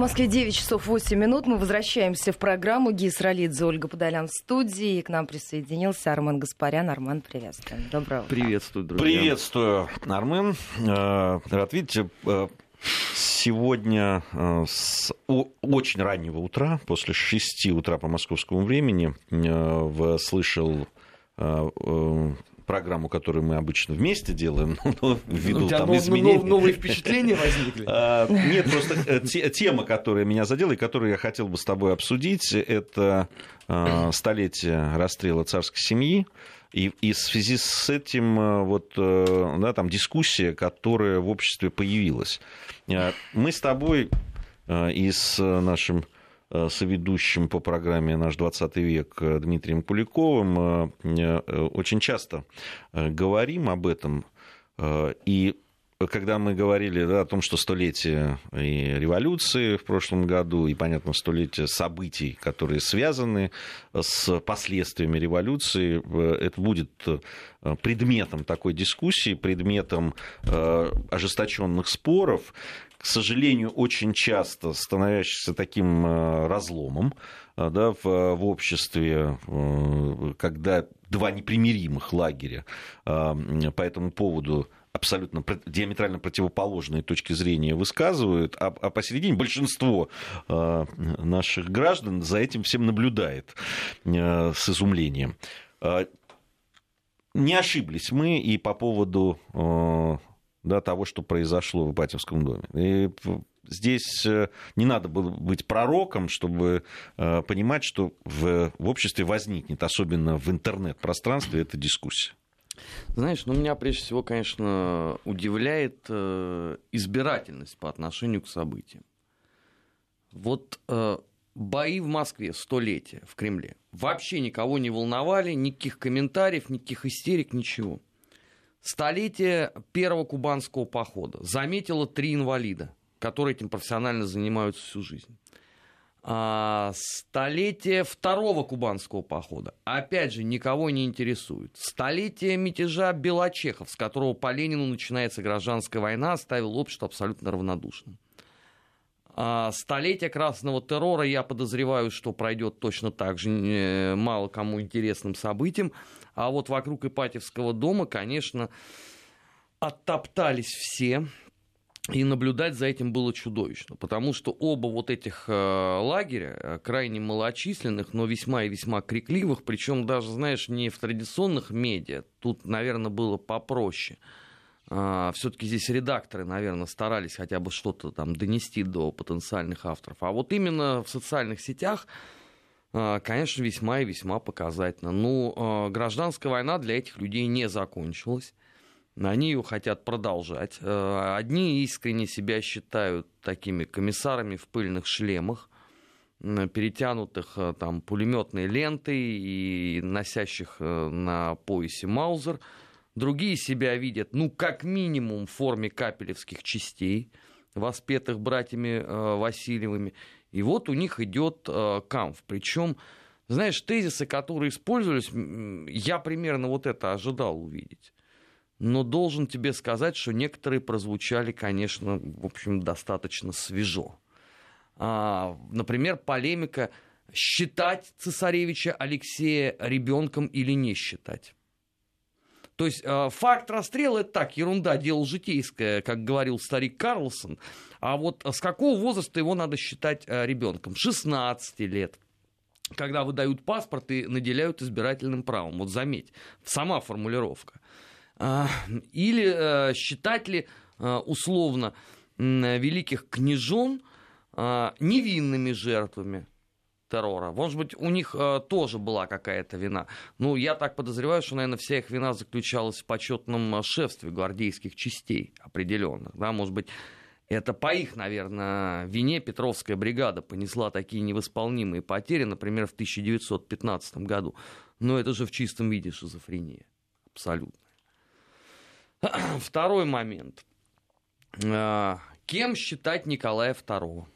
Москве 9 часов 8 минут. Мы возвращаемся в программу. Гис Ролидзе, Ольга Подолян в студии. И к нам присоединился Армен Гаспарян. Арман, приветствуем. Доброго утра. Приветствую, друзья. Приветствую, Армен. Э, рад видите, э, сегодня э, с очень раннего утра, после 6 утра по московскому времени, слышал программу, которую мы обычно вместе делаем, но ввиду У там изменений... Нов, новые впечатления возникли? А, нет, просто э, тема, которая меня задела и которую я хотел бы с тобой обсудить, это а, столетие расстрела царской семьи. И, и в связи с этим э, вот, э, да, там дискуссия, которая в обществе появилась. Мы с тобой и с нашим соведущим по программе «Наш 20 век» Дмитрием Куликовым э, очень часто э, говорим об этом. И когда мы говорили да, о том, что столетие и революции в прошлом году, и, понятно, столетие событий, которые связаны с последствиями революции, это будет предметом такой дискуссии, предметом ожесточенных споров к сожалению, очень часто становящийся таким э, разломом э, да, в, в обществе, э, когда два непримиримых лагеря по этому поводу абсолютно диаметрально противоположные точки зрения высказывают, а, а посередине большинство наших граждан за этим всем наблюдает с изумлением. Не ошиблись мы и по поводу да, того, что произошло в Ипатьевском доме. И здесь э, не надо было быть пророком, чтобы э, понимать, что в, в обществе возникнет, особенно в интернет-пространстве, эта дискуссия. Знаешь, ну меня прежде всего, конечно, удивляет э, избирательность по отношению к событиям. Вот бои в Москве, столетие в Кремле, вообще никого не волновали, никаких комментариев, никаких истерик, ничего. Столетие первого кубанского похода заметило три инвалида, которые этим профессионально занимаются всю жизнь. А, столетие второго кубанского похода, опять же, никого не интересует. Столетие мятежа Белочехов, с которого по Ленину начинается гражданская война, оставил общество абсолютно равнодушным. А, столетие красного террора, я подозреваю, что пройдет точно так же мало кому интересным событием. А вот вокруг Ипатьевского дома, конечно, оттоптались все, и наблюдать за этим было чудовищно, потому что оба вот этих э, лагеря, э, крайне малочисленных, но весьма и весьма крикливых, причем даже, знаешь, не в традиционных медиа, тут, наверное, было попроще. Э, Все-таки здесь редакторы, наверное, старались хотя бы что-то там донести до потенциальных авторов. А вот именно в социальных сетях а, конечно, весьма и весьма показательно. Ну, а, гражданская война для этих людей не закончилась. Они ее хотят продолжать. А, одни искренне себя считают такими комиссарами в пыльных шлемах, перетянутых там пулеметной лентой и носящих на поясе Маузер. Другие себя видят, ну, как минимум в форме капелевских частей, воспетых братьями Васильевыми. И вот у них идет э, камф. Причем, знаешь, тезисы, которые использовались, я примерно вот это ожидал увидеть. Но должен тебе сказать, что некоторые прозвучали, конечно, в общем, достаточно свежо. А, например, полемика считать цесаревича Алексея ребенком или не считать. То есть э, факт расстрела это так, ерунда, дело житейское, как говорил старик Карлсон. А вот с какого возраста его надо считать э, ребенком? 16 лет когда выдают паспорт и наделяют избирательным правом. Вот заметь, сама формулировка. А, или считать ли условно великих княжон невинными жертвами террора. Может быть, у них э, тоже была какая-то вина. Ну, я так подозреваю, что, наверное, вся их вина заключалась в почетном э, шефстве гвардейских частей определенных. Да? Может быть, это по их, наверное, вине Петровская бригада понесла такие невосполнимые потери, например, в 1915 году. Но это же в чистом виде шизофрения. Абсолютно. Второй момент. Э, кем считать Николая II?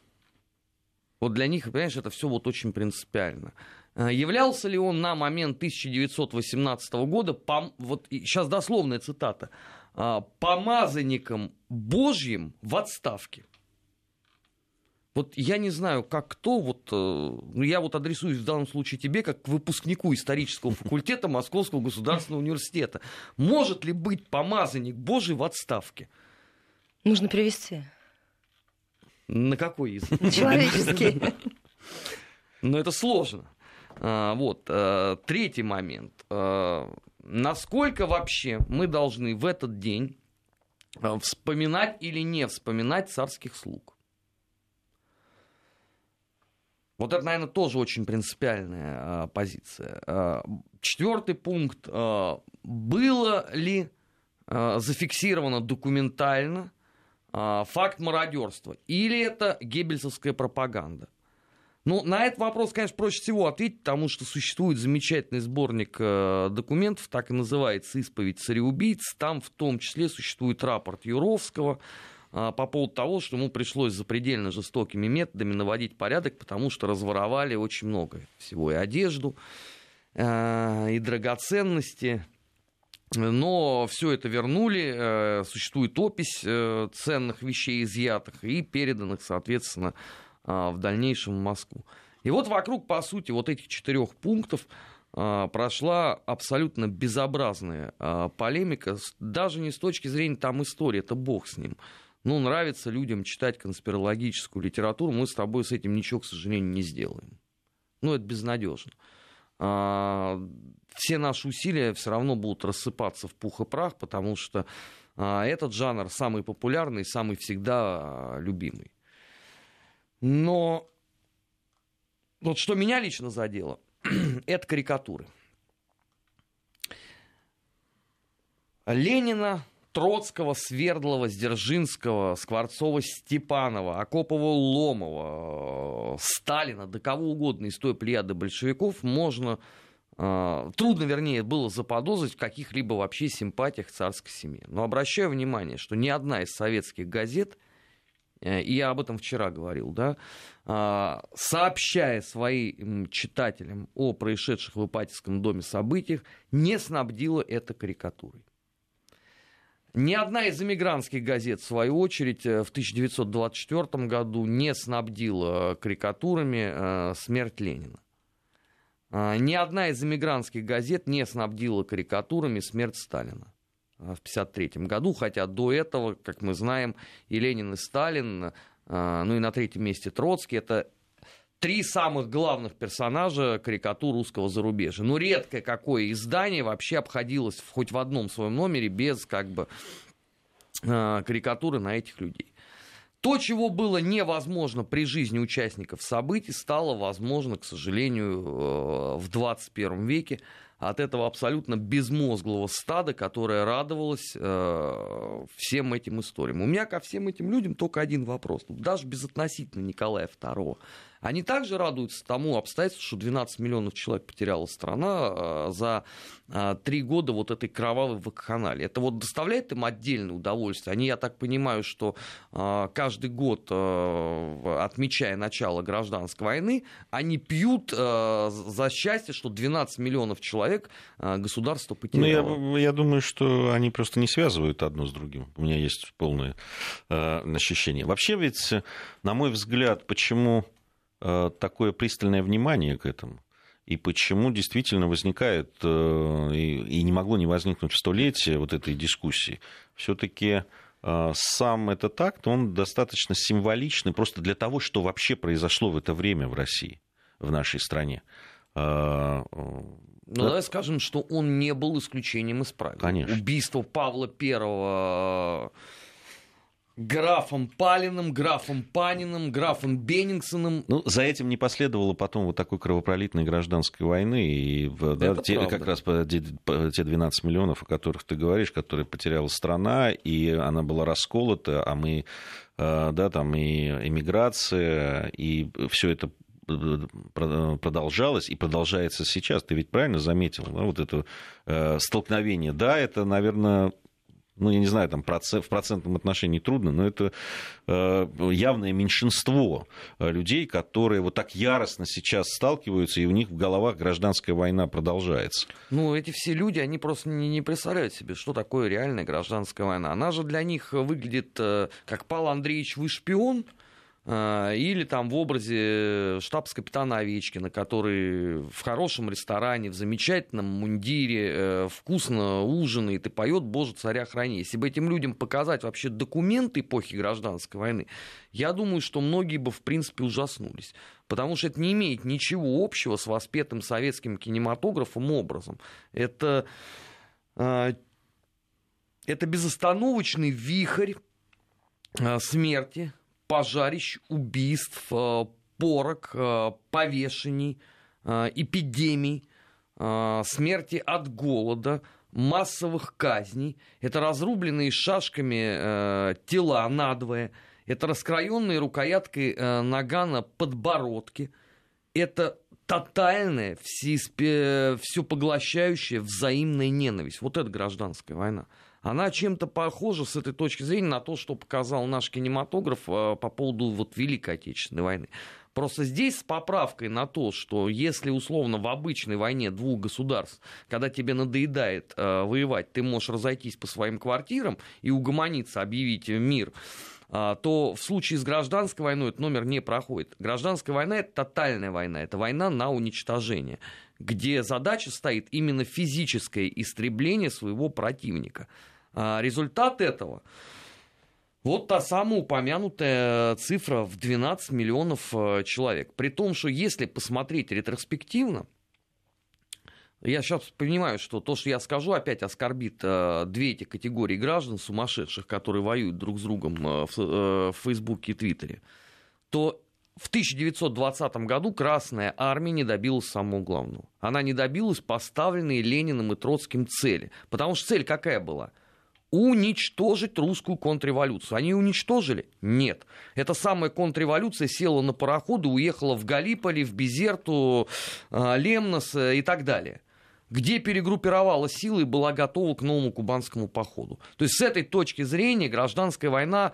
Вот для них, понимаешь, это все вот очень принципиально. Э, являлся ли он на момент 1918 года, пом, вот сейчас дословная цитата, «А, помазанником Божьим в отставке? Вот я не знаю, как кто, вот, ну, я вот адресуюсь в данном случае тебе, как к выпускнику исторического факультета Московского государственного университета. Может ли быть помазанник Божий в отставке? Нужно перевести. На какой язык? Человеческий. Но это сложно. А, вот. А, третий момент. А, насколько вообще мы должны в этот день вспоминать или не вспоминать царских слуг? Вот это, наверное, тоже очень принципиальная позиция. Четвертый пункт. было ли зафиксировано документально факт мародерства? Или это геббельсовская пропаганда? Ну, на этот вопрос, конечно, проще всего ответить, потому что существует замечательный сборник э, документов, так и называется «Исповедь цареубийц». Там в том числе существует рапорт Юровского э, по поводу того, что ему пришлось запредельно жестокими методами наводить порядок, потому что разворовали очень много всего, и одежду, э, и драгоценности, но все это вернули, существует опись ценных вещей изъятых и переданных, соответственно, а, в дальнейшем в Москву. И вот вокруг, по сути, вот этих четырех пунктов а, прошла абсолютно безобразная а, полемика, даже не с точки зрения там истории, это бог с ним. Ну, нравится людям читать конспирологическую литературу, мы с тобой с этим ничего, к сожалению, не сделаем. Ну, это безнадежно. Все наши усилия все равно будут рассыпаться в пух и прах, потому что этот жанр самый популярный, самый всегда любимый. Но вот что меня лично задело, это карикатуры. Ленина, Троцкого, Свердлова, Сдержинского, Скворцова, Степанова, Акопова, Ломова, Сталина, да кого угодно из той плеяды большевиков можно, э, трудно, вернее, было заподозрить в каких-либо вообще симпатиях царской семьи. Но обращаю внимание, что ни одна из советских газет Э, и я об этом вчера говорил, да, а, сообщая своим читателям о происшедших в Ипатьевском доме событиях, не снабдила это карикатурой. Ни одна из эмигрантских газет, в свою очередь, э, в 1924 году не снабдила карикатурами э, смерть Ленина. А, ни одна из эмигрантских газет не снабдила карикатурами смерть Сталина. Э, в 1953 году, хотя до этого, как мы знаем, и Ленин, и Сталин, э, ну и на третьем месте Троцкий, это три самых главных персонажа карикатур русского зарубежья. Ну, редкое какое издание вообще обходилось хоть в одном своем номере без как бы карикатуры на этих людей. То, чего было невозможно при жизни участников событий, стало возможно, к сожалению, в 21 веке от этого абсолютно безмозглого стада, которое радовалось э, всем этим историям. У меня ко всем этим людям только один вопрос. Даже безотносительно Николая II. Они также радуются тому обстоятельству, что 12 миллионов человек потеряла страна э, за э, три года вот этой кровавой вакханалии. Это вот доставляет им отдельное удовольствие. Они, я так понимаю, что э, каждый год, отмечая начало гражданской войны, они пьют за счастье, что 12 миллионов человек государство потеряло. Ну, я, я думаю, что они просто не связывают одно с другим. У меня есть полное ощущение. Вообще ведь, на мой взгляд, почему Э, такое пристальное внимание к этому? И почему действительно возникает, э, и не могло не возникнуть в столетие вот этой дискуссии? Все-таки э, сам этот акт, он достаточно символичный просто для того, что вообще произошло в это время в России, в нашей стране. Ну, да? давай скажем, что он не был исключением из правил. Конечно. Убийство Павла Первого графом Палиным, графом Паниным, графом Беннингсоном. Ну, за этим не последовало потом вот такой кровопролитной гражданской войны. И да, те, как раз те 12 миллионов, о которых ты говоришь, которые потеряла страна, и она была расколота, а мы, э, да, там и эмиграция, и все это продолжалось и продолжается сейчас. Ты ведь правильно заметил, да, вот это э, столкновение. Да, это, наверное, ну, я не знаю, там в процентном отношении трудно, но это э, явное меньшинство э, людей, которые вот так яростно сейчас сталкиваются, и у них в головах гражданская война продолжается. Ну, эти все люди, они просто не, не представляют себе, что такое реальная гражданская война. Она же для них выглядит, э, как Павел Андреевич, вы шпион, или там в образе штабс-капитана Овечкина, который в хорошем ресторане, в замечательном мундире, э, вкусно ужинает и поет «Боже, царя храни». Если бы этим людям показать вообще документы эпохи гражданской войны, я думаю, что многие бы, в принципе, ужаснулись. Потому что это не имеет ничего общего с воспетым советским кинематографом образом. Это, а, это безостановочный вихрь а, смерти, пожарищ, убийств, э, порок, э, повешений, э, эпидемий, смерти от голода, массовых казней. Это разрубленные шашками тела надвое. Это раскроенные рукояткой нагана подбородки. Это тотальная, все поглощающая взаимная ненависть. Вот это гражданская война она чем-то похожа с этой точки зрения на то, что показал наш кинематограф э, по поводу вот Великой Отечественной войны. Просто здесь с поправкой на то, что если условно в обычной войне двух государств, когда тебе надоедает э, воевать, ты можешь разойтись по своим квартирам и угомониться, объявить мир, э, то в случае с гражданской войной этот номер не проходит. Гражданская война это тотальная война, это война на уничтожение, где задача стоит именно физическое истребление своего противника. А, результат этого вот та самая упомянутая цифра в 12 миллионов э, человек. При том, что если посмотреть ретроспективно, я сейчас понимаю, что то, что я скажу, опять оскорбит э, две эти категории граждан сумасшедших, которые воюют друг с другом э, в, в Фейсбуке и Твиттере, то в 1920 году Красная Армия не добилась самого главного. Она не добилась поставленной Лениным и Троцким цели. Потому что цель какая была – уничтожить русскую контрреволюцию. Они уничтожили? Нет. Эта самая контрреволюция села на пароход и уехала в Галиполи, в Безерту, а, Лемнос и так далее где перегруппировала силы и была готова к новому кубанскому походу. То есть с этой точки зрения гражданская война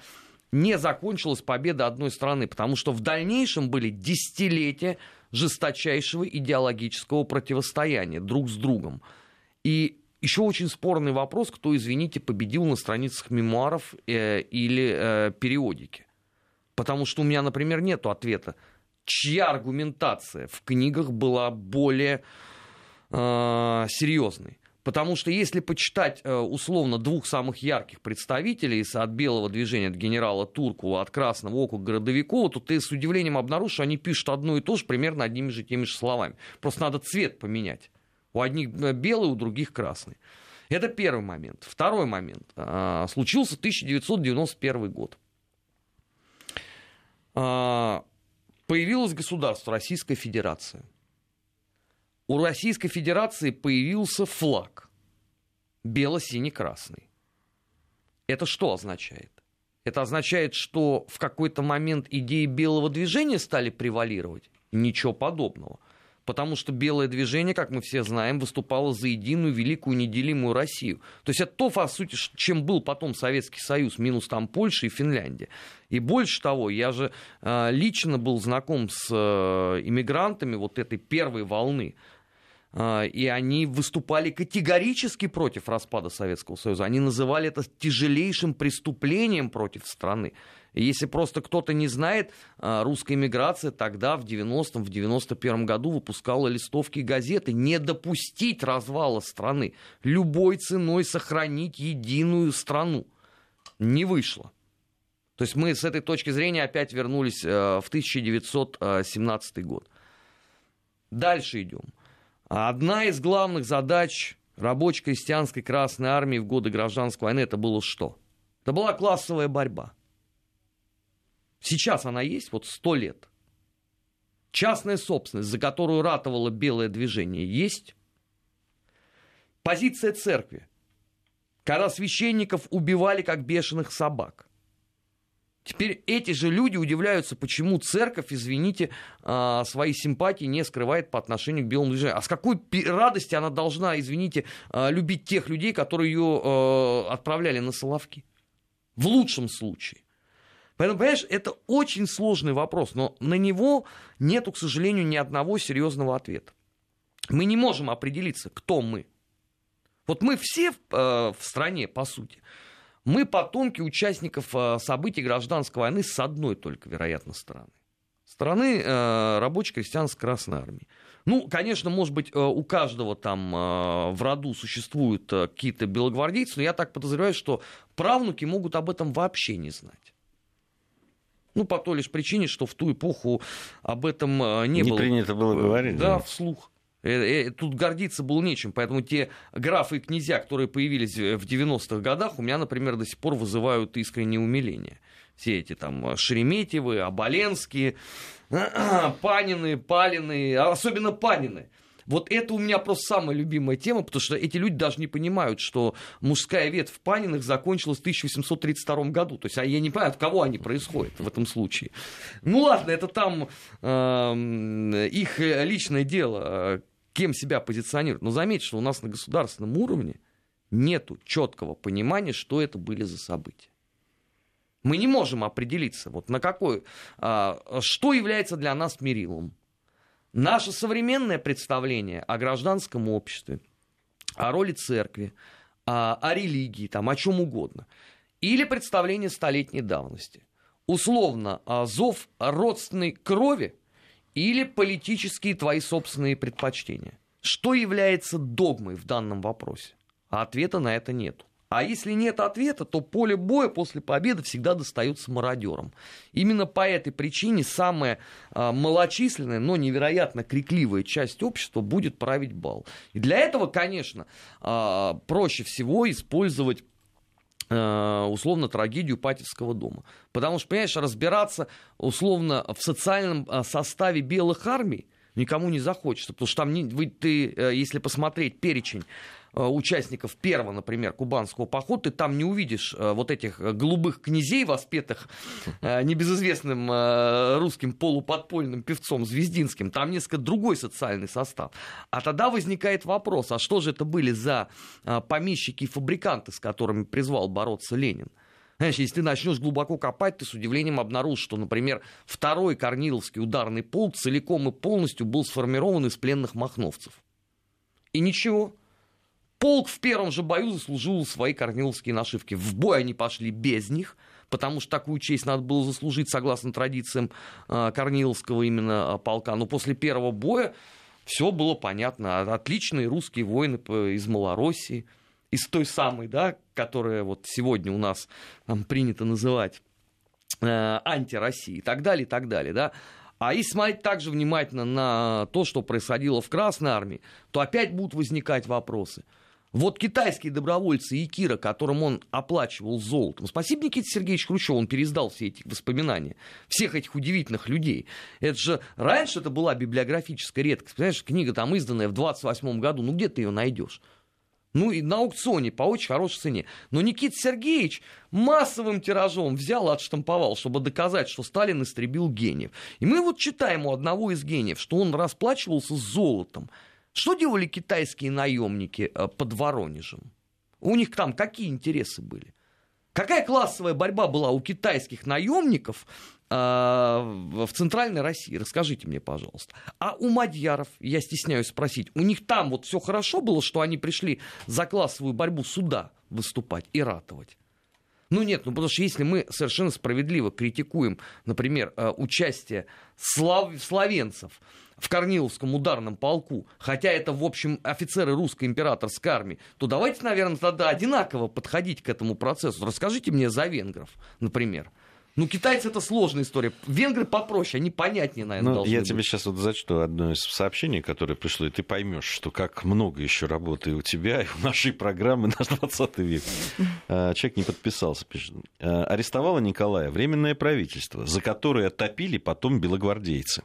не закончилась победой одной страны, потому что в дальнейшем были десятилетия жесточайшего идеологического противостояния друг с другом. И еще очень спорный вопрос, кто, извините, победил на страницах мемуаров э, или э, периодики. Потому что у меня, например, нет ответа, чья аргументация в книгах была более э, серьезной. Потому что если почитать э, условно двух самых ярких представителей от белого движения, от генерала Туркула, от Красного округа Городовикова, то ты с удивлением обнаружишь, что они пишут одно и то же примерно одними же теми же словами. Просто надо цвет поменять. У одних э, белый, у других красный. Это первый момент. Второй момент. А, случился 1991 год. А, появилось государство Российская Федерация. У Российской Федерации появился флаг бело-синий-красный. Это что означает? Это означает, что в какой-то момент идеи белого движения стали превалировать? Ничего подобного потому что белое движение, как мы все знаем, выступало за единую великую неделимую Россию. То есть это то, по сути, чем был потом Советский Союз, минус там Польша и Финляндия. И больше того, я же э, лично был знаком с э, иммигрантами вот этой первой волны. А, и они выступали категорически против распада Советского Союза. Они называли это тяжелейшим преступлением против страны. Если просто кто-то не знает, а, русская иммиграция тогда, в 90-м, в 91-м году выпускала листовки газеты. Не допустить развала страны. Любой ценой сохранить единую страну. Не вышло. То есть мы с этой точки зрения опять вернулись а, в 1917 год. Дальше идем. Одна из главных задач рабочей крестьянской Красной Армии в годы гражданской войны это было что? Это была классовая борьба. Сейчас она есть, вот сто лет. Частная собственность, за которую ратовало белое движение, есть. Позиция церкви, когда священников убивали как бешеных собак. Теперь эти же люди удивляются, почему церковь, извините, а, свои симпатии не скрывает по отношению к белому движению. А с какой радости она должна, извините, а, любить тех людей, которые ее а, отправляли на Соловки? В лучшем случае. Поэтому, понимаешь, это очень сложный вопрос, но на него нету, к сожалению, ни одного серьезного ответа. Мы не можем определиться, кто мы. Вот мы все в, в стране, по сути. Мы потомки участников э, событий гражданской войны с одной только, вероятно, стороны. Стороны э, рабочей крестьянской Красной Армии. Ну, конечно, может быть, э, у каждого там э, в роду существуют э, какие-то белогвардейцы, но я так подозреваю, что правнуки могут об этом вообще не знать. Ну, по той лишь причине, что в ту эпоху об этом не, не было. Не принято было говорить. Да, да. вслух. Тут гордиться было нечем, поэтому те графы и князья, которые появились в 90-х годах, у меня, например, до сих пор вызывают искреннее умиление. Все эти там Шереметьевы, Оболенские, Панины, Палины, а особенно Панины. Вот это у меня просто самая любимая тема, потому что эти люди даже не понимают, что мужская ветвь Паниных закончилась в 1832 году. То есть а я не понимаю, от кого они происходят в этом случае. Ну ладно, это там э, их личное дело, кем себя позиционируют. Но заметьте, что у нас на государственном уровне нет четкого понимания, что это были за события. Мы не можем определиться, вот на какой, а, что является для нас мерилом. Наше современное представление о гражданском обществе, о роли церкви, о, о религии, там, о чем угодно. Или представление столетней давности. Условно, а, зов родственной крови или политические твои собственные предпочтения. Что является догмой в данном вопросе? А ответа на это нету. А если нет ответа, то поле боя после победы всегда достается мародерам. Именно по этой причине самая э, малочисленная, но невероятно крикливая часть общества будет править бал. И для этого, конечно, э, проще всего использовать а, условно трагедию Патевского дома. Потому что, понимаешь, разбираться условно в социальном составе белых армий никому не захочется, потому что там ты, э, если посмотреть перечень участников первого, например, кубанского похода, ты там не увидишь э, вот этих э, голубых князей, воспетых небезызвестным русским полуподпольным певцом Звездинским. Там несколько другой социальный состав. А тогда возникает вопрос, а что же это были за помещики и фабриканты, с которыми призвал бороться Ленин? Знаешь, если ты начнешь глубоко копать, ты с удивлением обнаружишь, что, например, второй Корниловский ударный полк целиком и полностью был сформирован из пленных махновцев. И ничего. Полк в первом же бою заслужил свои корниловские нашивки. В бой они пошли без них, потому что такую честь надо было заслужить согласно традициям э, Корниловского именно э, полка. Но после первого боя все было понятно. Отличные русские воины из Малороссии, из той самой, да, которая вот сегодня у нас там, принято называть э, антироссией и так далее, и так далее, да. А если смотреть также внимательно на то, что происходило в Красной Армии, то опять будут возникать вопросы – вот китайские добровольцы и Кира, которым он оплачивал золотом. Спасибо Никите Сергеевичу Хрущеву, он пересдал все эти воспоминания. Всех этих удивительных людей. Это же раньше это была библиографическая редкость. Понимаешь, книга там изданная в 28 году. Ну где ты ее найдешь? Ну и на аукционе по очень хорошей цене. Но Никита Сергеевич массовым тиражом взял отштамповал, чтобы доказать, что Сталин истребил гениев. И мы вот читаем у одного из гениев, что он расплачивался золотом. Что делали китайские наемники э, под Воронежем? У них там какие интересы были? Какая классовая борьба была у китайских наемников э, в Центральной России? Расскажите мне, пожалуйста. А у мадьяров, я стесняюсь спросить, у них там вот все хорошо было, что они пришли за классовую борьбу сюда выступать и ратовать? Ну нет, ну потому что если мы совершенно справедливо критикуем, например, э, участие слав... словенцев в Корниловском ударном полку, хотя это, в общем, офицеры русской императорской армии, то давайте, наверное, тогда одинаково подходить к этому процессу. Расскажите мне за венгров, например. Ну, китайцы это сложная история. Венгры попроще, они понятнее, наверное, ну, должны Я быть. тебе сейчас вот зачту одно из сообщений, которое пришло, и ты поймешь, что как много еще работы у тебя и у нашей программы на 20 век. А, человек не подписался, пишет. А, арестовало Николая временное правительство, за которое топили потом белогвардейцы.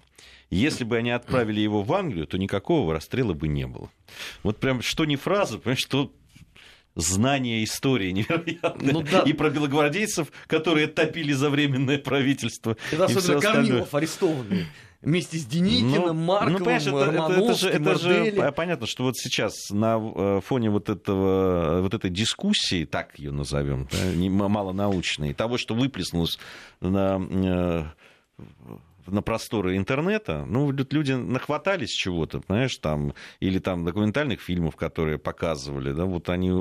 Если бы они отправили его в Англию, то никакого расстрела бы не было. Вот прям что не фраза, понимаешь, что знание истории невероятное. Ну, да. И про белогвардейцев, которые топили за временное правительство. Это особенно Корнилов арестованный вместе с Деникиным, ну, Марковым, ну, понимаешь, это, это, это, же, это же понятно, что вот сейчас на э, фоне вот, этого, вот этой дискуссии, так ее назовем, да, малонаучной, того, что выплеснулось на, э, на просторы интернета, ну, люди нахватались чего-то, понимаешь, там, или там документальных фильмов, которые показывали, да, вот они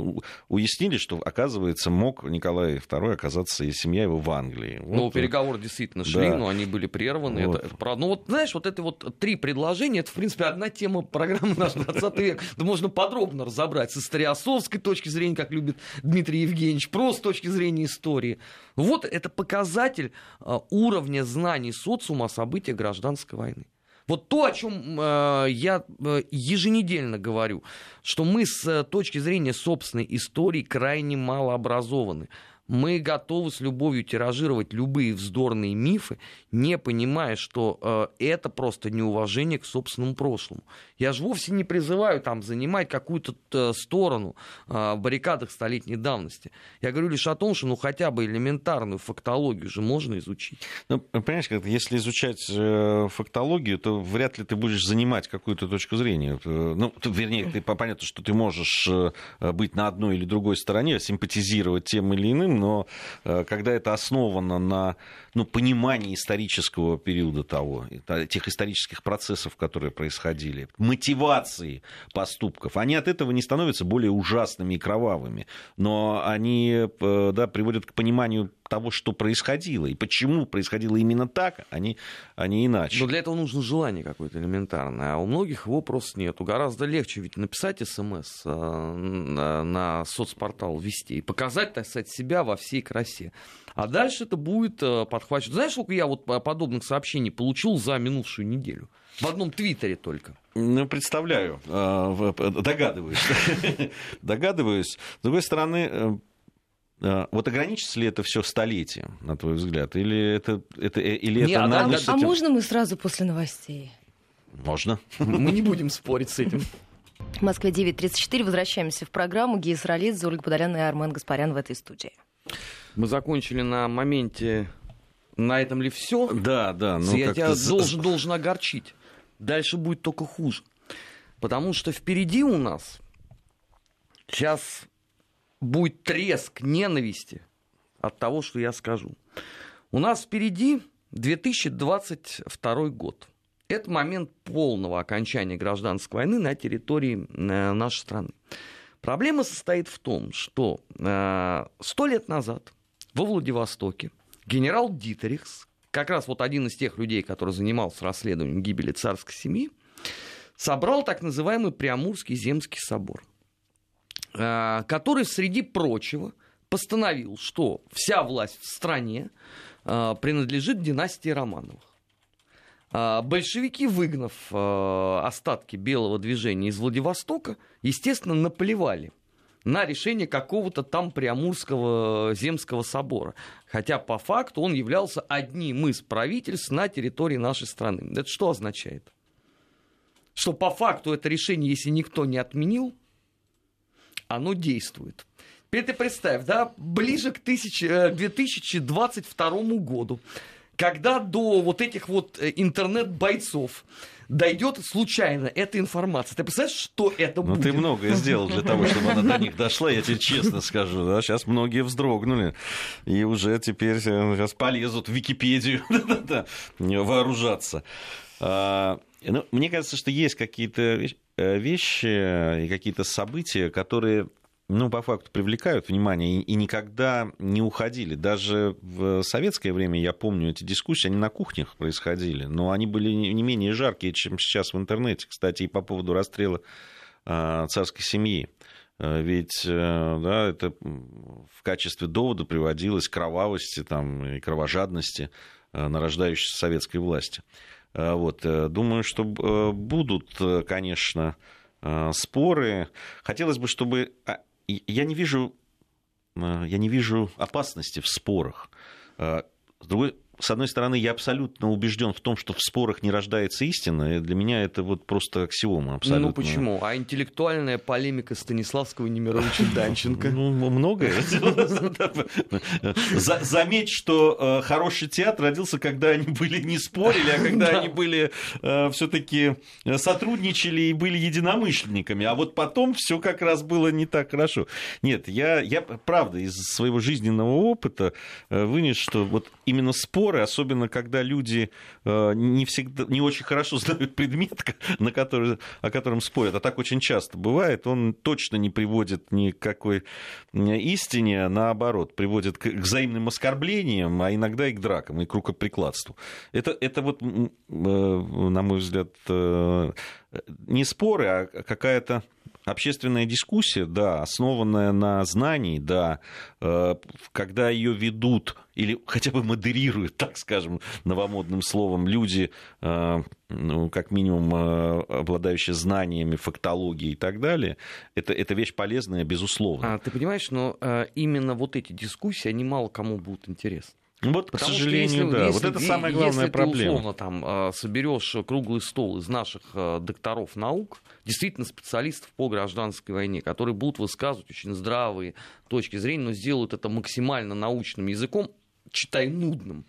уяснили, что, оказывается, мог Николай II оказаться и семья его в Англии. Ну, вот, ну, переговоры действительно шли, да. но они были прерваны. Вот. Это, это правда. Ну, вот, знаешь, вот это вот три предложения, это, в принципе, одна тема программы «Наш 20 век». Да можно подробно разобрать с историосовской точки зрения, как любит Дмитрий Евгеньевич, просто с точки зрения истории. Вот это показатель а, уровня знаний социума о событиях гражданской войны. Вот то, о чем э, я э, еженедельно говорю, что мы с э, точки зрения собственной истории крайне малообразованы. Мы готовы с любовью тиражировать любые вздорные мифы, не понимая, что э, это просто неуважение к собственному прошлому. Я же вовсе не призываю там занимать какую-то э, сторону э, в баррикадах столетней давности. Я говорю лишь о том, что ну хотя бы элементарную фактологию же можно изучить. Ну, понимаешь, как если изучать э, фактологию, то вряд ли ты будешь занимать какую-то точку зрения. Э, ну, вернее, ты, понятно, что ты можешь э, быть на одной или другой стороне, симпатизировать тем или иным, но э, когда это основано на ну, понимании исторического периода того, тех исторических процессов, которые происходили, мотивации поступков, они от этого не становятся более ужасными и кровавыми, но они э, да, приводят к пониманию того, что происходило, и почему происходило именно так, а не, а не иначе. Но для этого нужно желание какое-то элементарное, а у многих его просто нету. Гораздо легче ведь написать смс э, на соцпортал вести и показать, так сказать, себя во всей красе. А дальше это будет э, подхвачено. Знаешь, сколько я вот подобных сообщений получил за минувшую неделю? В одном твиттере только. Ну, представляю, э, догадываюсь. Догадываюсь. С другой стороны, э, вот ограничится ли это все столетием, на твой взгляд? Или это, это, или это а, а, а можно мы сразу после новостей? Можно. Мы не будем спорить с этим. В Москве 9.34. Возвращаемся в программу. Гия Саралидзе, Ольга Подолян и Армен Гаспарян в этой студии. Мы закончили на моменте, на этом ли все? Да, да. Ну, Я тебя должен, должен огорчить. Дальше будет только хуже. Потому что впереди у нас сейчас будет треск ненависти от того, что я скажу. У нас впереди 2022 год. Это момент полного окончания гражданской войны на территории э, нашей страны. Проблема состоит в том, что э, сто лет назад во Владивостоке генерал Дитерихс, как раз вот один из тех людей, который занимался расследованием гибели царской семьи, собрал так называемый Приамурский земский собор, который, среди прочего, постановил, что вся власть в стране э, принадлежит династии Романовых. А, большевики, выгнав остатки белого движения из Владивостока, естественно, наплевали на решение какого-то там Приамурского земского собора. Хотя по факту он являлся одним из правительств на территории нашей страны. Это что означает? Что по факту это решение, если никто не отменил, оно действует. Теперь ты представь, да, ближе к 2022 э, году когда до вот этих вот э, интернет-бойцов дойдет случайно эта информация. Ты представляешь, что это ну, будет? Ну, ты многое сделал для того, чтобы она до них дошла, я тебе честно скажу. Да? Сейчас многие вздрогнули и уже теперь сейчас э, полезут в Википедию вооружаться. А, ну, мне кажется, что есть какие-то э, вещи и какие-то события, которые ну, по факту привлекают внимание и, и никогда не уходили. Даже в советское время, я помню, эти дискуссии, они на кухнях происходили, но они были не менее жаркие, чем сейчас в интернете. Кстати, и по поводу расстрела э, царской семьи. Ведь э, да, это в качестве довода приводилось кровавости там, и кровожадности э, нарождающейся советской власти. Вот. Э, думаю, что будут, конечно, споры. Хотелось бы, чтобы я не вижу, э, я не вижу опасности в спорах. Э, с другой с одной стороны, я абсолютно убежден в том, что в спорах не рождается истина. И для меня это вот просто аксиома абсолютно. Ну почему? А интеллектуальная полемика Станиславского Немировича Данченко? Ну, многое. Заметь, что э, хороший театр родился, когда они были не спорили, а когда они были э, все-таки э, сотрудничали и были единомышленниками. А вот потом все как раз было не так хорошо. Нет, я, я правда из своего жизненного опыта вынес, что вот именно спор споры, особенно когда люди э, не всегда, не очень хорошо знают предмет, на который, о котором спорят, а так очень часто бывает, он точно не приводит ни к какой истине, наоборот, приводит к взаимным оскорблениям, а иногда и к дракам, и к рукоприкладству. Это, это вот, на мой взгляд, не споры, а какая-то общественная дискуссия, да, основанная на знании, да, э, когда ее ведут или хотя бы модерируют, так скажем, новомодным словом, люди, э, ну, как минимум, э, обладающие знаниями, фактологией и так далее, это, это вещь полезная, безусловно. А, ты понимаешь, но именно вот эти дискуссии, они мало кому будут интересны. Вот, Потому к сожалению, что если, да. Если, вот это самая главная если проблема. Ты, условно, там, а, соберешь круглый стол из наших а, докторов наук, действительно специалистов по гражданской войне, которые будут высказывать очень здравые точки зрения, но сделают это максимально научным языком, читай нудным.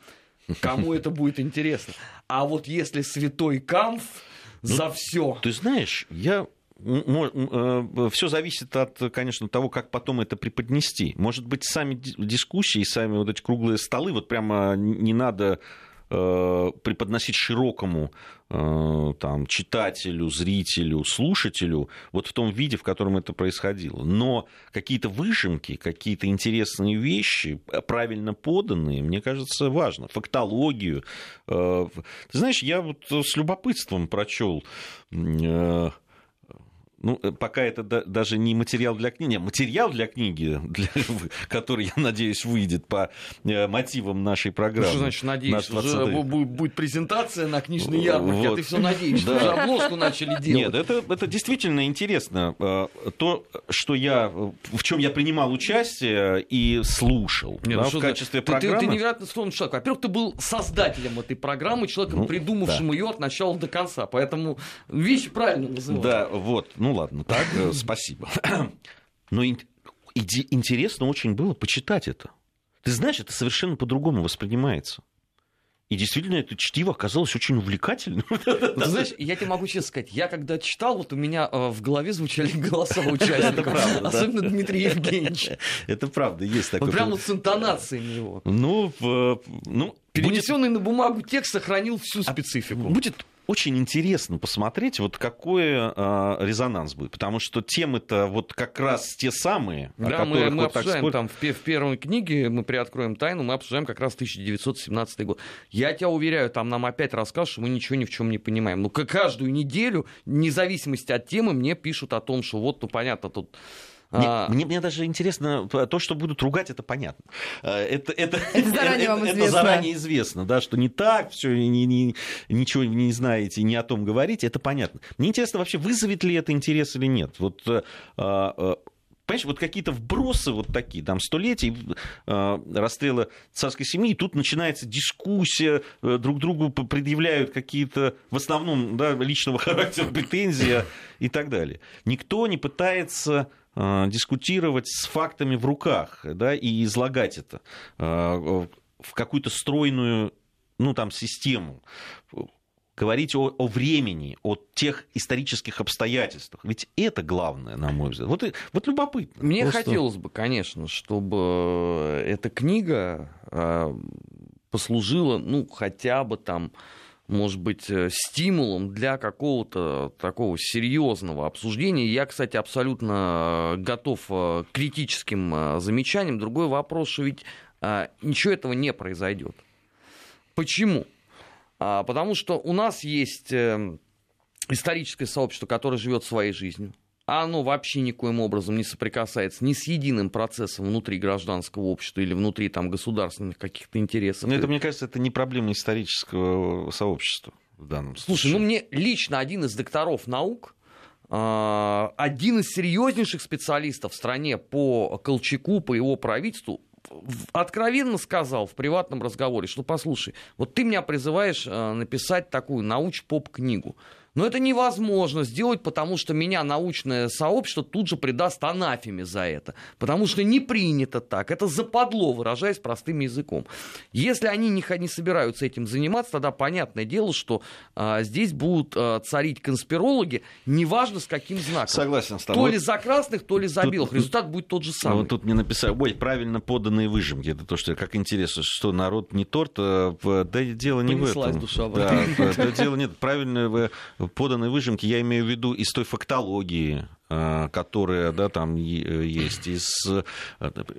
Кому это будет интересно? А вот если святой Камф ну, за все. Ты знаешь, я все зависит от, конечно, того, как потом это преподнести. Может быть, сами дискуссии, сами вот эти круглые столы, вот прямо не надо э, преподносить широкому э, там, читателю, зрителю, слушателю вот в том виде, в котором это происходило. Но какие-то выжимки, какие-то интересные вещи, правильно поданные, мне кажется, важно. Фактологию. Ты знаешь, я вот с любопытством прочел ну, э, пока это даже не материал для книги, материал для книги, для, который, я надеюсь, выйдет по э, мотивам нашей программы. Что значит надеюсь? Уже будет, будет презентация на книжной ярмарке, вот. а ты все надеешься, да. уже обложку начали делать. Нет, это, это действительно интересно. Э, то, что я, в чем я принимал участие и слушал Нет, да, ну в качестве ты, программы. Ты, ты невероятно сложный человек. Во-первых, ты был создателем этой программы, человеком, ну, придумавшим да. ее от начала до конца. Поэтому вещи правильно называют. Да, вот. Ну ладно, так, э, спасибо. Но интересно очень было почитать это. Ты знаешь, это совершенно по-другому воспринимается. И действительно, это чтиво оказалось очень увлекательным. Ты знаешь, я тебе могу честно сказать, я когда читал, вот у меня э, в голове звучали голоса участников. правда, Особенно да. Дмитрий Евгеньевич. Это правда, есть такое. Вот прямо с интонациями его. Ну, ну Перенесенный будет... на бумагу текст сохранил всю а специфику. Будет очень интересно посмотреть, вот какой э, резонанс будет, потому что темы-то вот как раз те самые, да, о мы, мы вот обсуждаем спор... там в, в первой книге, мы приоткроем тайну, мы обсуждаем как раз 1917 год. Я тебя уверяю, там нам опять расскажут, что мы ничего ни в чем не понимаем. Ну, каждую неделю, вне зависимости от темы, мне пишут о том, что вот, ну, понятно, тут а... мне, мне даже интересно, то, что будут ругать, это понятно. А, это, это, это, заранее, это, это заранее известно, да, что не так, все, ни, ни, ничего не знаете, не о том говорите, это понятно. Мне интересно вообще, вызовет ли это интерес или нет. Вот а, а Понимаешь, вот какие-то вбросы вот такие, там, столетий э, расстрела царской семьи, и тут начинается дискуссия, э, друг другу предъявляют какие-то, в основном, да, личного характера претензии и так далее. Никто не пытается Э, дискутировать с фактами в руках да, и излагать это э, в какую-то стройную ну, там, систему говорить о, о времени, о тех исторических обстоятельствах. Ведь это главное, на мой взгляд. Вот, вот любопытно. Мне Просто... хотелось бы, конечно, чтобы эта книга э, послужила, ну, хотя бы там может быть, э, стимулом для какого-то такого серьезного обсуждения. Я, кстати, абсолютно э, готов э, к критическим замечаниям. Другой вопрос, что ведь ничего этого не произойдет. Почему? А, потому что у нас есть историческое сообщество, которое живет своей жизнью а оно вообще никоим образом не соприкасается ни с единым процессом внутри гражданского общества или внутри там, государственных каких-то интересов. Но это, мне кажется, это не проблема исторического сообщества в данном случае. Слушай, ну мне лично один из докторов наук, а, один из серьезнейших специалистов в стране по Колчаку, по его правительству, откровенно сказал в приватном разговоре, что послушай, вот ты меня призываешь а, написать такую науч-поп-книгу. Но это невозможно сделать, потому что меня научное сообщество тут же придаст анафеме за это. Потому что не принято так. Это западло, выражаясь простым языком. Если они не, не собираются этим заниматься, тогда понятное дело, что а, здесь будут а, царить конспирологи, неважно с каким знаком. Согласен с тобой. То ли за красных, то ли за тут, белых. Результат будет тот же самый. Вот тут мне написали, ой, правильно поданные выжимки. Это то, что как интересно, что народ не торт, а, да дело не Понеслась в этом. душа. Да, да, дело нет. Правильно поданные выжимки, я имею в виду из той фактологии, а, которая да, там есть. Из...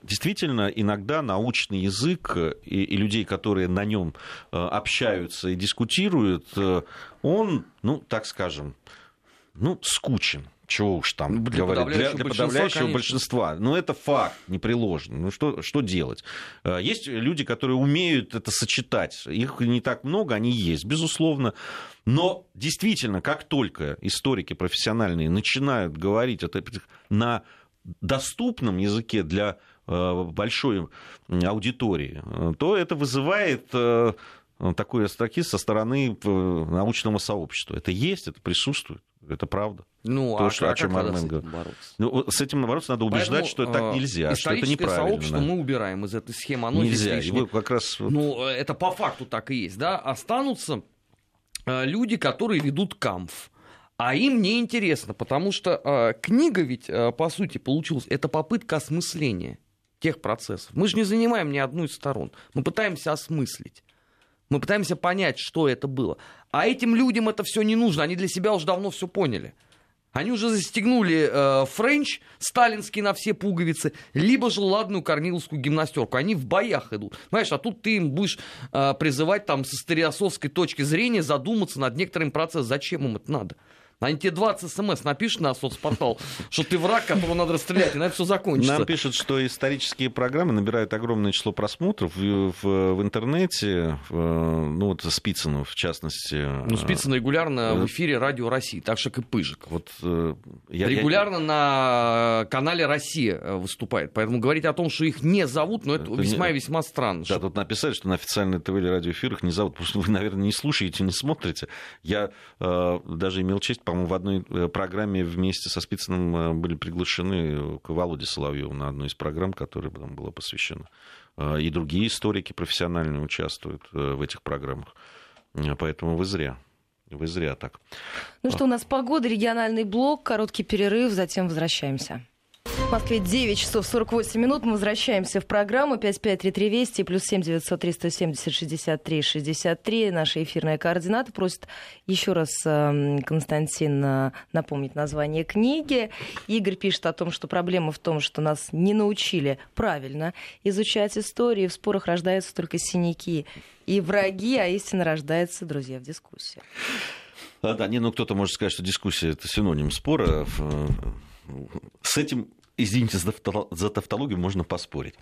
Действительно, иногда научный язык и, и людей, которые на нем общаются и дискутируют, он, ну, так скажем, ну, скучен. Чего уж там для говорить, подавляющего, для, для подавляющего большинства. Но ну, это факт непреложный. Ну что, что делать? Э, есть люди, которые умеют это сочетать. Их не так много, они есть, безусловно. Но действительно, как только историки профессиональные начинают говорить это на доступном языке для э, большой аудитории, э, то это вызывает такой астракиз со стороны научного сообщества. Это есть, это присутствует. Это правда. Ну, То, а, что, а о чем Армен говорит. Ну, с этим бороться надо убеждать, Поэтому, что так э, нельзя, что это неправильно. сообщество мы убираем из этой схемы. Оно нельзя. Его как раз... Ну, это по факту так и есть. Да? Останутся э, люди, которые ведут Kampf. А им не интересно, потому что э, книга ведь, э, по сути, получилась, это попытка осмысления тех процессов. Мы же не занимаем ни одну из сторон. Мы пытаемся осмыслить. Мы пытаемся понять, что это было. А этим людям это все не нужно. Они для себя уже давно все поняли. Они уже застегнули э, френч сталинский на все пуговицы, либо же ладную корниловскую гимнастерку. Они в боях идут. Понимаешь, а тут ты им будешь э, призывать там со стереосовской точки зрения задуматься над некоторым процессом. Зачем им это надо? Они тебе 20 смс напишут на соцпортал, что ты враг, которого надо расстрелять, и на это все закончится. Нам пишут, что исторические программы набирают огромное число просмотров в, в, в интернете. В, ну, вот Спицыну, в частности. Ну, Спицын регулярно в эфире Радио России, так же, как и Пыжик. Вот, э, я, регулярно я... на канале «Россия» э, выступает. Поэтому говорить о том, что их не зовут, ну, это, это весьма и не... весьма странно. Да, что... тут написали, что на официальной ТВ или радиоэфирах не зовут, потому что вы, наверное, не слушаете, не смотрите. Я э, даже имел честь по-моему, в одной э, программе вместе со Спицыным э, были приглашены к Володе Соловьеву на одну из программ, которая там была посвящена. Э, и другие историки профессиональные участвуют в этих программах. Поэтому вы зря. Вы зря так. Ну что, у нас погода, региональный блок, короткий перерыв, затем возвращаемся. В Москве 9 часов 48 минут. Мы возвращаемся в программу 5533 Вести плюс 7 903 170 63 63. Наша эфирная координата. Просит еще раз эм, Константин э, напомнить название книги. Игорь пишет о том, что проблема в том, что нас не научили правильно изучать историю. В спорах рождаются только синяки и враги, а истина рождается, друзья, в дискуссии. Да, не, ну кто-то может сказать, что дискуссия это синоним спора. Э, с этим извините за тавтологию, можно поспорить.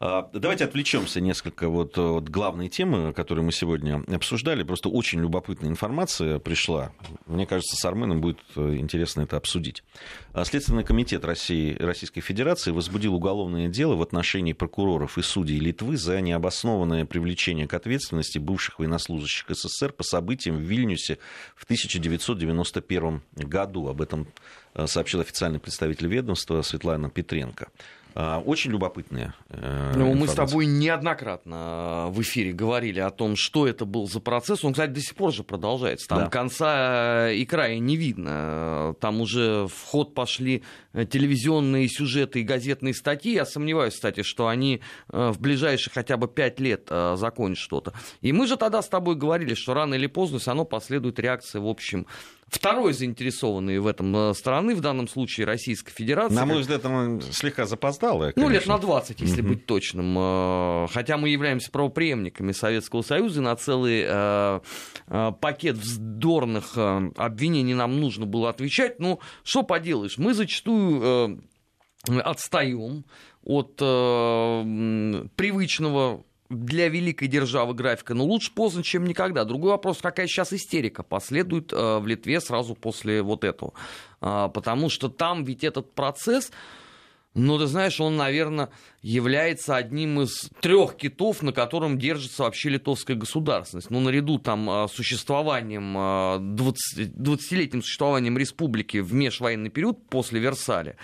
А, давайте отвлечемся несколько вот от главной темы, которую мы сегодня обсуждали. Просто очень любопытная информация пришла. Мне кажется, с Арменом будет э, интересно это обсудить. А, Следственный комитет России, Российской Федерации возбудил уголовное дело в отношении прокуроров и судей Литвы за необоснованное привлечение к ответственности бывших военнослужащих СССР по событиям в Вильнюсе в 1991 году. Об этом э, сообщил официальный представитель ведомства Светлана Петренко. А, очень любопытные. Э, ну, мы с тобой неоднократно в эфире говорили о том, что это был за процесс. Он, кстати, до сих пор же продолжается. Там да. конца и края не видно. Там уже в ход пошли телевизионные сюжеты и газетные статьи. Я сомневаюсь, кстати, что они э, в ближайшие хотя бы пять лет э, закончат что-то. И мы же тогда с тобой говорили, что рано или поздно все равно последует реакция, в общем, второй заинтересованной в этом э, страны, в данном случае Российской Федерации. На мой взгляд, он слега запоздал. Ну, лет на 20, если mm-hmm. быть точным. Э, хотя мы являемся правопреемниками Советского Союза, на целый э, пакет вздорных обвинений нам нужно было отвечать. Ну, что поделаешь, мы зачастую отстаем от привычного для великой державы графика, но лучше поздно, чем никогда. Другой вопрос, какая сейчас истерика последует э, в Литве сразу после вот этого. А, потому что там ведь этот процесс, Ну, ты знаешь, он, наверное, является одним из трех китов, на котором держится вообще литовская государственность. Ну, наряду там а, существованием, 20, 20-летним существованием республики в межвоенный период после Версаля,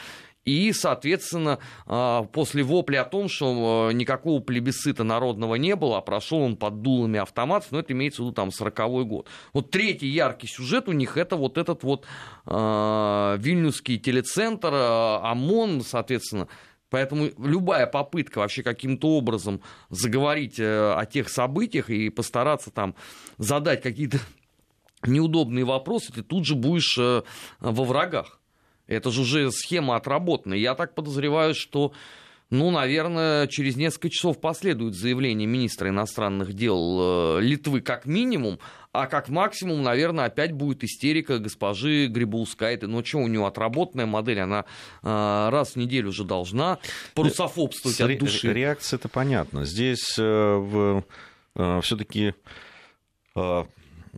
и, соответственно, а, после вопля о том, что а, никакого плебисцита народного не было, а прошел он под дулами автоматов, но это имеется в виду там 40 год. Вот третий яркий сюжет у них это вот этот вот э, вильнюсский телецентр, ОМОН, соответственно, Поэтому любая попытка вообще каким-то образом заговорить о тех событиях и постараться там задать какие-то неудобные вопросы, ты тут же будешь во врагах. Это же уже схема отработана. Я так подозреваю, что ну, наверное, через несколько часов последует заявление министра иностранных дел э, Литвы как минимум, а как максимум, наверное, опять будет истерика госпожи Грибоускайте. Ну, что, у нее отработанная модель, она э, раз в неделю уже должна парусофобствовать от души. Реакция это понятно. Здесь э, э, все-таки э,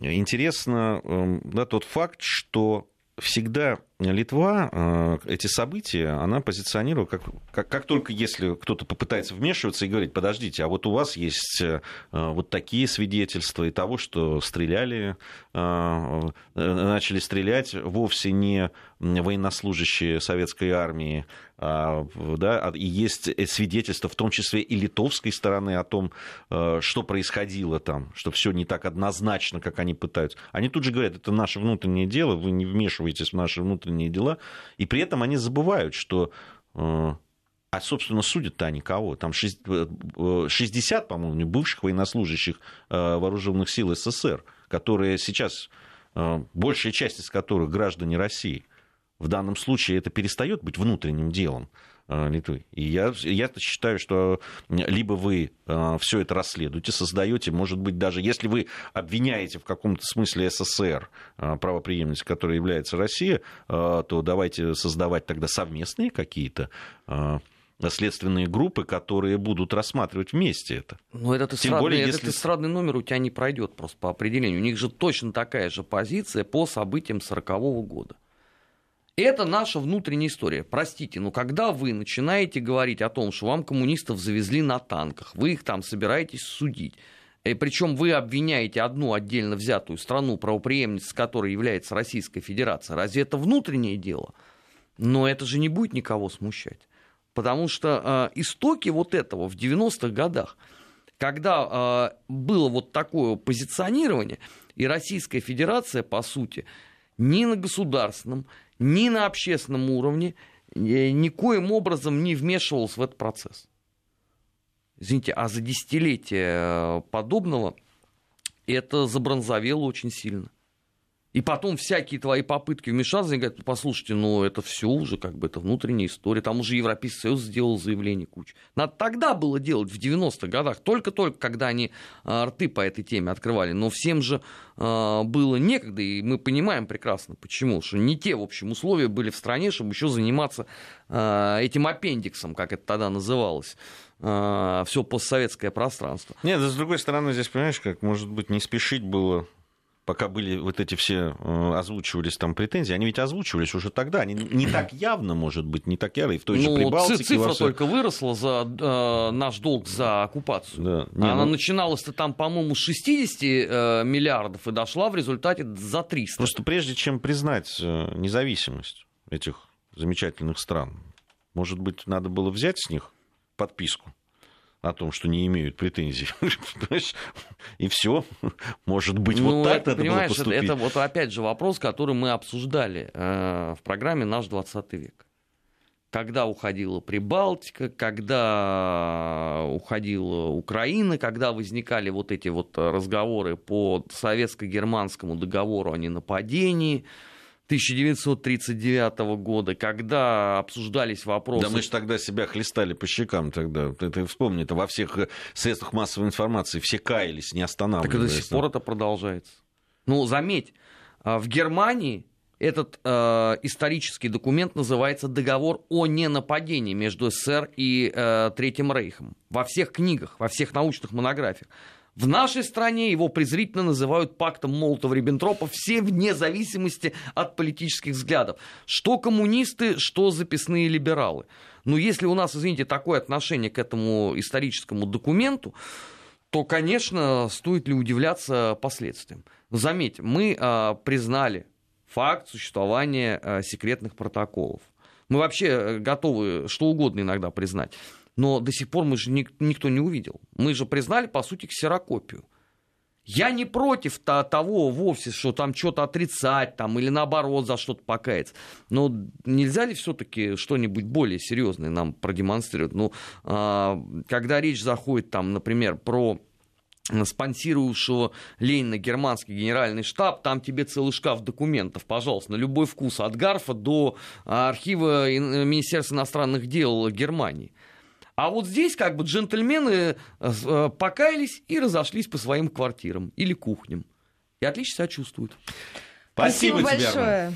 интересно э, да, тот факт, что всегда Литва э, эти события, она позиционирует, как, как, как только если кто-то попытается вмешиваться и говорить, подождите, а вот у вас есть э, вот такие свидетельства и того, что стреляли, э, начали стрелять вовсе не военнослужащие советской армии, да, а, и есть свидетельства, в том числе и литовской стороны, о том, что происходило там, что все не так однозначно, как они пытаются. Они тут же говорят, это наше внутреннее дело, вы не вмешиваетесь в наши внутренние дела, и при этом они забывают, что э, а, собственно, судят-то они кого? Там 60, э, по-моему, бывших военнослужащих э, вооруженных сил СССР, которые сейчас, большая часть из которых граждане России. В данном случае это перестает быть внутренним делом. Э, Литвы. И я, я считаю, что либо вы э, все это расследуете, создаете, может быть, даже если вы обвиняете в каком-то смысле СССР, э, правоприемность, которой является Россия, то давайте создавать тогда совместные какие-то следственные группы, которые будут рассматривать вместе это. Но этот, Тем эстрадный, более, если... этот эстрадный номер у тебя не пройдет просто по определению. У них же точно такая же позиция по событиям 1940 года. Это наша внутренняя история. Простите, но когда вы начинаете говорить о том, что вам коммунистов завезли на танках, вы их там собираетесь судить, и причем вы обвиняете одну отдельно взятую страну, правоприемницей которой является Российская Федерация, разве это внутреннее дело? Но это же не будет никого смущать. Потому что э, истоки вот этого в 90-х годах, когда э, было вот такое позиционирование, и Российская Федерация, по сути, ни на государственном, ни на общественном уровне э, никоим образом не вмешивался в этот процесс. Извините, а за десятилетие э, подобного это забронзовело очень сильно. И потом всякие твои попытки вмешаться, они говорят, послушайте, ну это все уже как бы это внутренняя история. Там уже Европейский Союз сделал заявление кучу. Надо тогда было делать, в 90-х годах, только-только, когда они а, рты по этой теме открывали. Но всем же а, было некогда, и мы понимаем прекрасно, почему. Что не те, в общем, условия были в стране, чтобы еще заниматься а, этим аппендиксом, как это тогда называлось все постсоветское пространство. Нет, с другой стороны, здесь, понимаешь, как, может быть, не спешить было пока были вот эти все, э, озвучивались там претензии, они ведь озвучивались уже тогда, они не так явно, может быть, не так яро, и в той ну, же Прибалтике. Цифра только выросла за э, наш долг за оккупацию. Да. Не, Она ну... начиналась-то там, по-моему, с 60 э, миллиардов и дошла в результате за 300. Просто прежде чем признать э, независимость этих замечательных стран, может быть, надо было взять с них подписку о том, что не имеют претензий. И все. Может быть, ну, вот так это, надо было поступить. Это, это вот опять же вопрос, который мы обсуждали э, в программе «Наш 20 век». Когда уходила Прибалтика, когда уходила Украина, когда возникали вот эти вот разговоры по советско-германскому договору о ненападении – 1939 года, когда обсуждались вопросы... Да мы же тогда себя хлестали по щекам тогда. Ты, ты вспомни, это во всех э, средствах массовой информации все каялись, не останавливаясь. Так и до сих пор это продолжается. Ну, заметь, а, в Германии этот э, исторический документ называется «Договор о ненападении между СССР и э, Третьим Рейхом». Во всех книгах, во всех научных монографиях. В нашей стране его презрительно называют пактом Молотова-Риббентропа, все вне зависимости от политических взглядов. Что коммунисты, что записные либералы. Но если у нас, извините, такое отношение к этому историческому документу, то, конечно, стоит ли удивляться последствиям. Заметьте, мы а, признали факт существования а, секретных протоколов. Мы вообще э, готовы что угодно иногда признать. Но до сих пор мы же ник- никто не увидел. Мы же признали, по сути, ксерокопию. Я не против того вовсе, что там что-то отрицать, там, или наоборот за что-то покаяться. Но нельзя ли все-таки что-нибудь более серьезное нам продемонстрировать? Ну, а, когда речь заходит, там, например, про спонсировавшего Ленина германский генеральный штаб, там тебе целый шкаф документов, пожалуйста, на любой вкус, от Гарфа до архива Министерства иностранных дел Германии. А вот здесь как бы джентльмены э, покаялись и разошлись по своим квартирам или кухням. И отлично себя чувствуют. Спасибо, Спасибо большое.